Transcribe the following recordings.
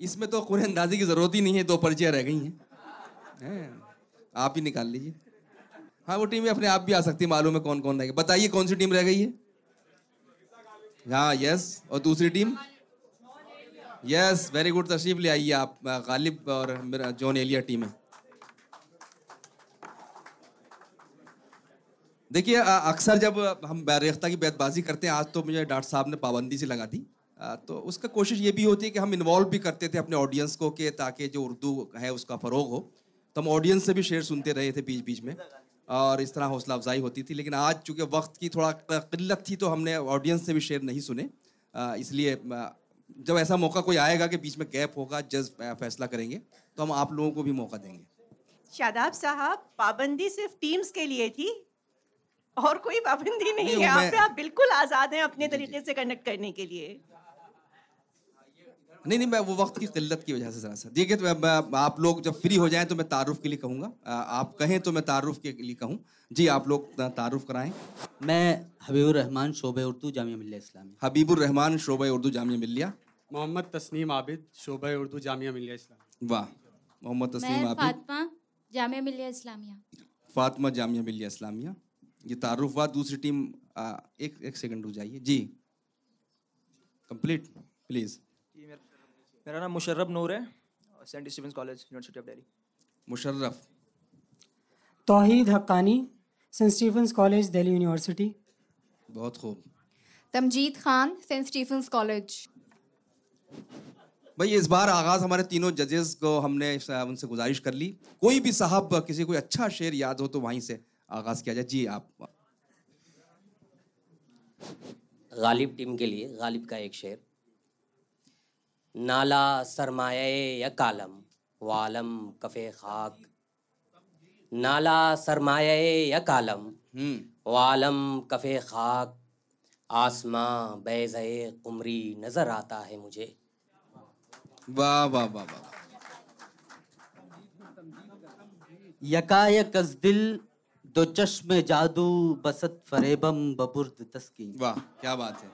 इसमें तो कोई अंदाजे की ज़रूरत ही नहीं है, दो पर्चियाँ रह गई हैं। आप ही निकाल लीजिए। हाँ वो टीम अपने आप भी आ सकती है, मालूम है कौन कौन रह रहेगी बताइए कौन सी टीम रह गई है? हाँ यस और दूसरी टीम? यस वेरी गुड तशरीफ़ ले आइए आप गालिब और मेरा जॉन एलिया टीम है। देखिए अक्सर जब हम रेख्ता की बेतबाजी करते हैं, आज तो मुझे डॉक्टर साहब ने पाबंदी से लगा दी। तो उसका कोशिश ये भी होती है कि हम इन्वॉल्व भी करते थे अपने ऑडियंस को कि ताकि जो उर्दू है उसका फ़रोग हो। तो हम ऑडियंस से भी शेर सुनते रहे थे बीच बीच में और इस तरह हौसला अफजाई होती थी। लेकिन आज चूँकि वक्त की थोड़ा किल्लत थी तो हमने ऑडियंस से भी शेर नहीं सुने। इसलिए जब ऐसा मौका कोई आएगा कि बीच में गैप होगा जज फैसला करेंगे तो हम आप लोगों को भी मौका देंगे। शादाब साहब पाबंदी सिर्फ़ टीम्स के लिए थी? और कोई पाबंदी नहीं नहीं, है। आप आप बिल्कुल आज़ाद हैं अपने तरीके से कंडक्ट करने के लिए। नहीं नहीं मैं वो वक्त की किल्लत की वजह से जरा सा। देखिए तो मैं, मैं, आप लोग जब फ्री हो जाएँ तो मैं तारुफ के लिए कहूँगा। आप कहें तो मैं तारुफ के लिए कहूँ। जी आप लोग तारुफ कराएँ। मैं हबीबुर रहमान शोबे उर्दू जामिया मिल्लिया इस्लामी। हबीबुर रहमान शोबा उर्दू जामिया मिल्लिया। मोहम्मद तस्नीम आबिद शोबा उर्दू जामिया मिलिया इस्लाम। वाह मोहम्मद तस्लीम मैं आबिद। फातिमा जामिया मिलिया इस्लामिया। फातिमा जामिया मिल्लिया इस्लामिया। ये तारुफ हुआ दूसरी टीम एक एक सेकंड रुक जाइए। जी कंप्लीट प्लीज़। मेरा नाम मुशर्रफ नूर है Saint Stephen's College University of Delhi Musharraf. Tauheed Haqqani Saint Stephen's College Delhi University. बहुत खूब। Tamjeed Khan Saint Stephen's College. भाई इस बार आगाज़ हमारे तीनों जजेस को हमने उनसे गुजारिश कर ली। कोई भी साहब किसी कोई अच्छा शेर याद हो तो वहीं से आगाज़ किया जाए। जी आप। गालिब टीम के लिए गालिब का एक शेर। नाला सरमाया या कालम वालम कफ़े खाक। नाला सरमाया या कालम हम्म। वालम कफ़े खाक। आसमां बैज़े कुमरी नज़र आता है मुझे। वाह वाह वाह वाह यकायक अज दिल दो चश्म जादू बसत फरेबम बबुर्द तस्की वाह क्या बात है।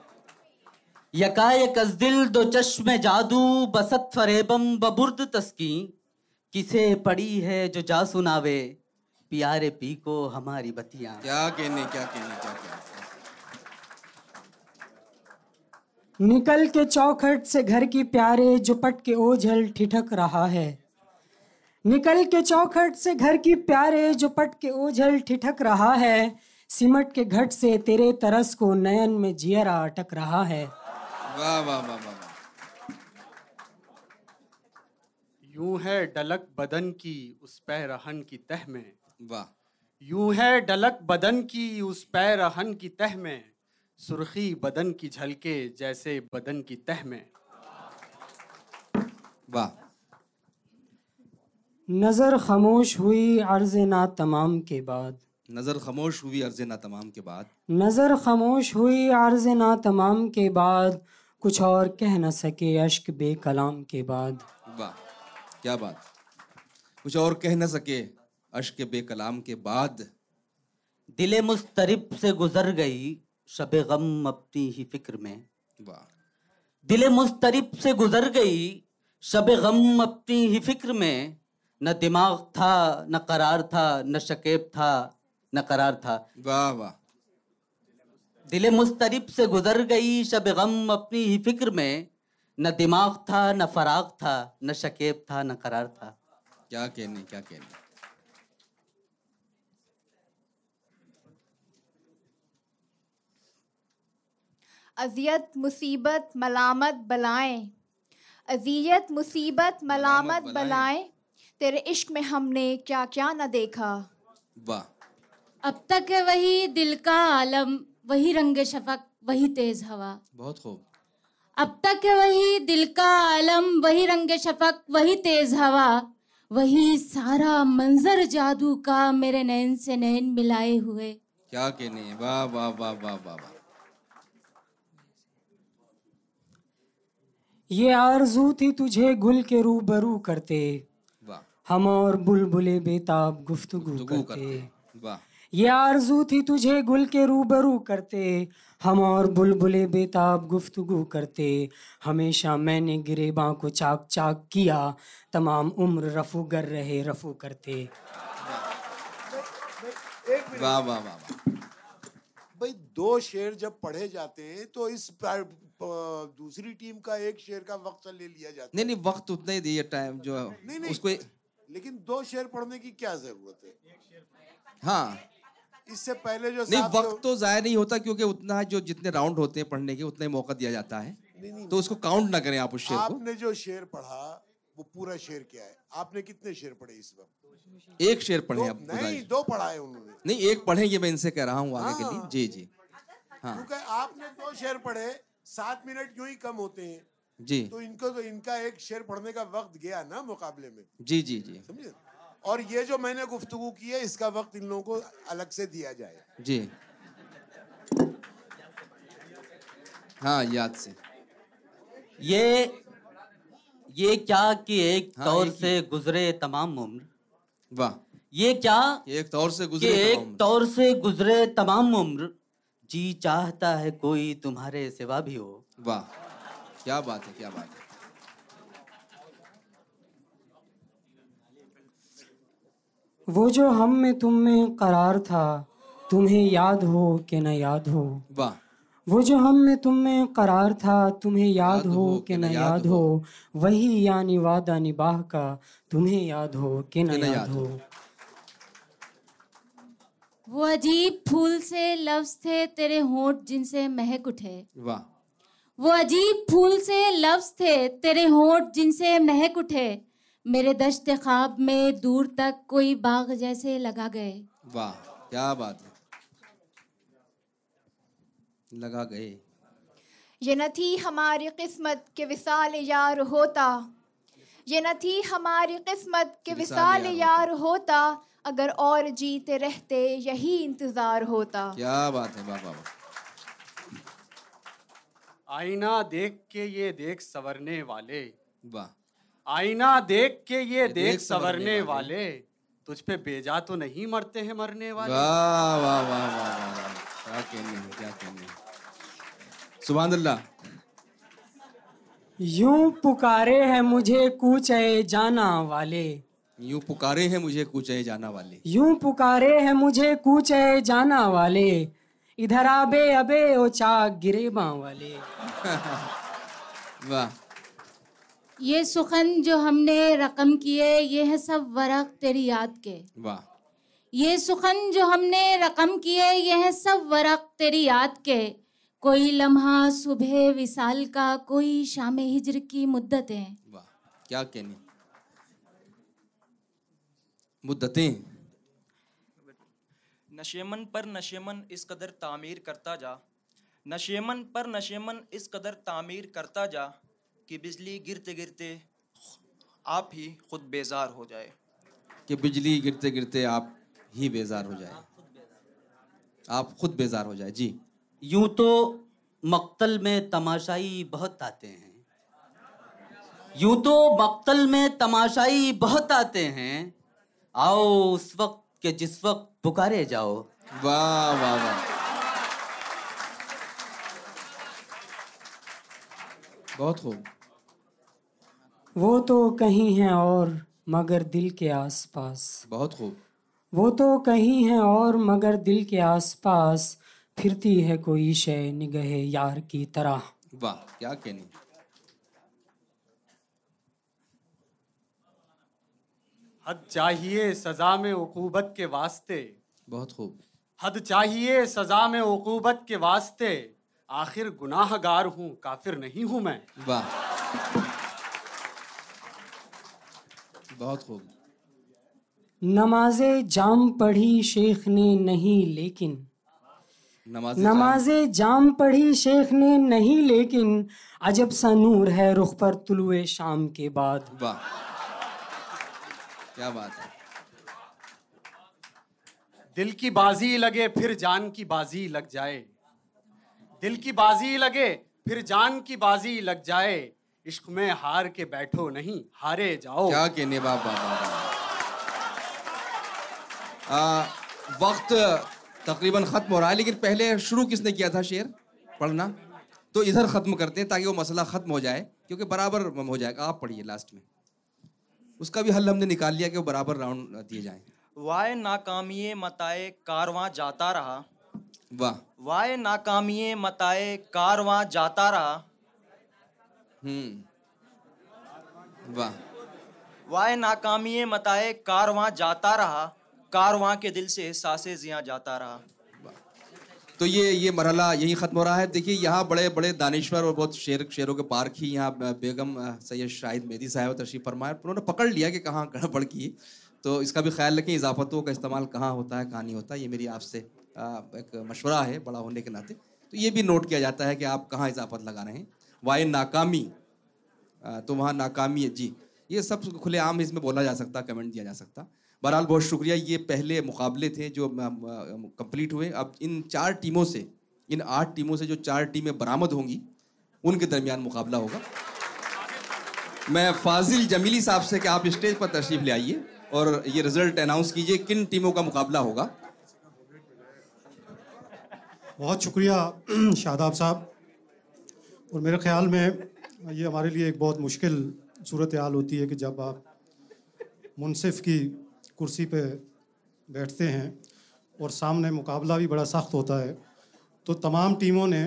यकायक दिल दो चश्म जादू बसत फरेबम बबुर्द तस्की। किसे पड़ी है जो जा सुनावे प्यारे पी को हमारी बतिया। क्या कहने क्या कहने क्या कहने। निकल के चौखट से घर की प्यारे जो पट के ओझल ठिठक रहा है। निकल के चौखट से घर की प्यारे जो पट के ओझल ठिठक रहा है। सिमट के घट से तेरे तरस को नयन में जियरा अटक रहा है। वाह वाह वाह वाह यूँ है डलक बदन की उस पै रहन की तह में। वाह। यूँ है डलक बदन की उस पै रहन की तह में सुर्खी बदन की झलके जैसे बदन की तह में। वाह। नज़र खामोश हुई अर्ज़ ना तमाम के बाद। नज़र खामोश हुई अर्ज़ ना तमाम के बाद। नज़र खामोश हुई अर्ज़ ना तमाम के बाद। कुछ और कह न सके अश्क बे कलाम के बाद। वाह क्या बात। कुछ और कह न सके अश्क बे कलाम के बाद। दिले मुस्तरिब से गुजर गई शब गम अपनी ही फ़िक्र में। वाह। दिले मुस्तरिब से गुजर गई शब गम अपनी ही फ़िक्र में। न दिमाग था न करार था न शकेब था न करार था। वाह वाह। दिले मुस्तरब से गुजर गई शब गम अपनी ही फ़िक्र में। न दिमाग था न फराग था न शकेब था न करार था। क्या कहने क्या कहने? अजियत मुसीबत मलामत बलाएँ। अजियत मुसीबत मलामत बलाएँ। तेरे इश्क में हमने क्या क्या न देखा। वाह। अब तक है वही दिल का आलम। वही रंग शफक वही तेज हवा। बहुत खूब। अब तक है वही दिल का आलम वही रंग शफक वही तेज हवा वही सारा मंजर जादू का मेरे नैन से नैन मिलाए हुए। क्या कहने वाह वाह वाह वाह वाह वाह। ये आरज़ू थी तुझे गुल के रूबरू करते। हम और बुलबुले बेताब गुफ्तगू गुफ्तगू करते। करते। वाह। ये आरज़ू थी तुझे गुल के रूबरू करते। हम और बुलबुले बेताब गुफ्तगू करते। हमेशा मैंने गिरेबां को चाक चाक किया। तमाम उम्र रफू गर रहे रफू करते। वाह वाह वाह भाई दो शेर जब पढ़े जाते हैं तो इस दूसरी टीम का एक शेर का वक्त ले लिया जाता नहीं नहीं वक्त उतना ही दिए टाइम जो नहीं, नहीं। उसको है लेकिन दो शेर पढ़ने की क्या ज़रूरत है? हाँ। इससे पहले जो नहीं वक्त तो जाया नहीं होता क्योंकि उतना जो जितने राउंड होते हैं पढ़ने के उतना ही मौका दिया जाता है। नहीं, नहीं। तो उसको काउंट ना करें आप उस शेर को। आपने जो शेर पढ़ा वो पूरा शेर क्या है? आपने कितने शेर पढ़े इस वक्त? एक शेर पढ़े अब नहीं दो पढ़ाए उन्होंने। नहीं एक पढ़े ये मैं इनसे कह रहा हूँ आगे के लिए। हाँ। जी जी। हाँ। क्योंकि आपने दो शेर पढ़े सात मिनट क्यों ही कम होते हैं। जी। तो इनको तो इनका एक शेर पढ़ने का वक्त गया ना मुकाबले में। जी जी जी। समझे? और ये जो मैंने गुफ्तगू की है इसका वक्त इन लोगों को अलग से दिया जाए। जी। हाँ याद से। ये ये क्या कि एक हाँ, ही। से गुजरे तमाम उम्र? वाह। ये क्या एक तौर से गुजरे एक तौर से गुजरे तमाम उम्र? जी चाहता है कोई तुम्हारे सिवा भी हो। वाह। क्या बात है क्या बात है। वो जो हम में तुम में करार था तुम्हें याद हो कि न याद हो? वाह। वो जो हम में तुम में करार था तुम्हें याद हो कि न याद हो। वही यानी वादा निबाह का तुम्हें याद हो कि न याद हो। वो अजीब फूल से लफ्ज थे तेरे होंठ जिनसे महक उठे। वाह। वो अजीब फूल से लफ्ज थे तेरे होंठ जिनसे महक उठे। मेरे दश्त ख्वाब में दूर तक कोई बाग जैसे लगा गए। वाह क्या बात है। लगा गए। ये न थी हमारी किस्मत के विशाल यार होता। ये न थी हमारी किस्मत के विसाल विसाल यार होता अगर और जीते रहते यही इंतज़ार होता। क्या बात है वाह वाह वाह। आईना देख के ये देख सवरने वाले। वाह। आईना देख के ये देख सवरने वाले। तुझ पे बेजा तो नहीं मरते हैं मरने वाले। वाह वाह वाह वाह क्या कहने हैं क्या कहने हैं। सुभान अल्लाह यूँ पुकारे हैं मुझे कूचे जाना वाले। यूँ पुकारे हैं मुझे कूचे जाना वाले। यूँ पुकारे हैं मुझे कूचे जाना वाले। इधर आबे अबे ओ चाक गिरेबा वाले। वाह। ये सुखन जो हमने रकम किए ये है सब वरक तेरी याद के। वाह। ये सुखन जो हमने रकम किए ये है सब वरक तेरी याद के। कोई लम्हा सुबह विसाल का कोई शाम हिजर की मुद्दतें। वाह क्या कहने? मुद्दतें। नशेमन पर नशेमन इस कदर तामीर करता जा। नशेमन पर नशेमन इस कदर तामीर करता जा। कि बिजली गिरते गिरते आप ही खुद बेजार हो जाए। कि बिजली गिरते गिरते आप ही बेजार हो जाए। आप खुद बेजार हो जाए जी। यूँ तो मक्तल में तमाशाई बहुत आते हैं। यूँ तो मक्तल में तमाशाई बहुत आते हैं। आओ उस वक्त के जिस वक्त पुकारे जाओ। वाह वाह वाह। बहुत खूब। वो तो कहीं हैं और मगर दिल के आसपास। बहुत खूब। वो तो कहीं हैं और मगर दिल के आसपास फिरती है कोई शय निगहे यार की तरह। वाह क्या कहने। हद चाहिए सजा में उकूबत के वास्ते। बहुत खूब। हद चाहिए सजा में उकूबत के वास्ते। आखिर गुनाहगार हूँ काफिर नहीं हूँ मैं। वाह। बहुत खूब नमाजे जाम पढ़ी शेख ने नहीं लेकिन। नमाज़ नमाजे जाम पढ़ी शेख ने नहीं लेकिन अजब सा नूर है रुख पर तुलुए शाम के बाद। वाह। क्या बात है। दिल की बाजी लगे फिर जान की बाजी लग जाए। दिल की बाजी लगे फिर जान की बाजी लग जाए। इश्क में हार के बैठो नहीं हारे जाओ। क्या कहने वाह वाह। वक्त तकरीबन ख़त्म हो रहा है लेकिन पहले शुरू किसने किया था शेर? पढ़ना। तो इधर ख़त्म करते हैं ताकि वो मसला ख़त्म हो जाए क्योंकि बराबर हो जाएगा। आप पढ़िए लास्ट में। उसका भी हल हमने निकाल लिया कि वो बराबर राउंड दिए जाए। वाय नाकामिए मताए कारवां जाता रहा। वाह। वाय नाकामिए मताए कारवां जाता रहा। हम्म। वाह। वाय नाकामिए मताए कारवां जाता रहा कार कारवां के दिल से सांसे जिया जाता रहा। तो ये ये मरहला यही ख़त्म हो रहा है। देखिए यहाँ बड़े बड़े दानिश्वर और बहुत शेर शेरों के पार्क ही यहाँ बेगम सैयद शाहिद मेहदी साहब तशरीफ़ फरमाए। उन्होंने पकड़ लिया कि कहाँ गड़बड़ की। तो इसका भी ख्याल रखें इजाफतों का इस्तेमाल कहाँ होता है कहाँ नहीं होता ये मेरी आपसे एक मशवरा है बड़ा होने के नाते। तो ये भी नोट किया जाता है कि आप कहाँ इजाफत लगा रहे हैं। वाय नाकामी? तो वहाँ नाकामी है, जी। ये सब खुलेआम इसमें बोला जा सकता, कमेंट दिया जा सकता। बहरहाल, बहुत शुक्रिया। ये पहले मुकाबले थे जो कंप्लीट हुए। अब इन चार टीमों से, इन आठ टीमों से जो चार टीमें बरामद होंगी, उनके दरमियान मुकाबला होगा। मैं फाजिल जमीली साहब से कि आप स्टेज पर तशरीफ़ ले आइए और ये रिज़ल्ट अनाउंस कीजिए किन टीमों का मुकाबला होगा। बहुत शुक्रिया, शादाब साहब। और मेरे ख्याल में ये हमारे लिए एक बहुत मुश्किल सूरत हाल होती है कि जब आप मुनसिफ की कुर्सी पे बैठते हैं और सामने मुकाबला भी बड़ा सख्त होता है तो तमाम टीमों ने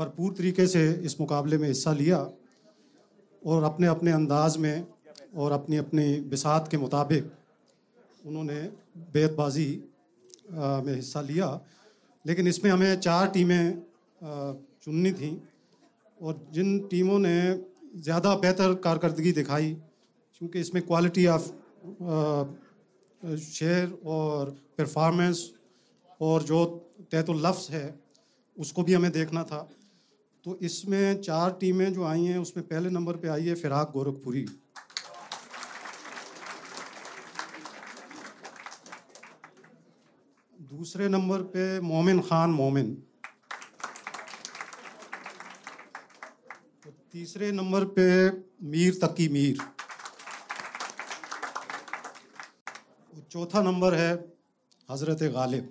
भरपूर तरीके से इस मुकाबले में हिस्सा लिया और अपने अपने अंदाज में और अपनी अपनी बिसात के मुताबिक उन्होंने बेतबाजी में हिस्सा लिया। लेकिन इसमें हमें चार टीमें चुननी थी। और जिन टीमों ने ज़्यादा बेहतर कारकर्दगी दिखाई क्योंकि इसमें क्वालिटी ऑफ़ शेयर और परफॉर्मेंस और जो तहत लफ्स है, उसको भी हमें देखना था। तो इसमें चार टीमें जो आई हैं, उसमें पहले नंबर पे आई है फिराक गोरखपुरी। दूसरे नंबर पे मोमिन खान मोमिन। तीसरे नंबर पे मीर तकी मीर। चौथा नंबर है हज़रत गालिब।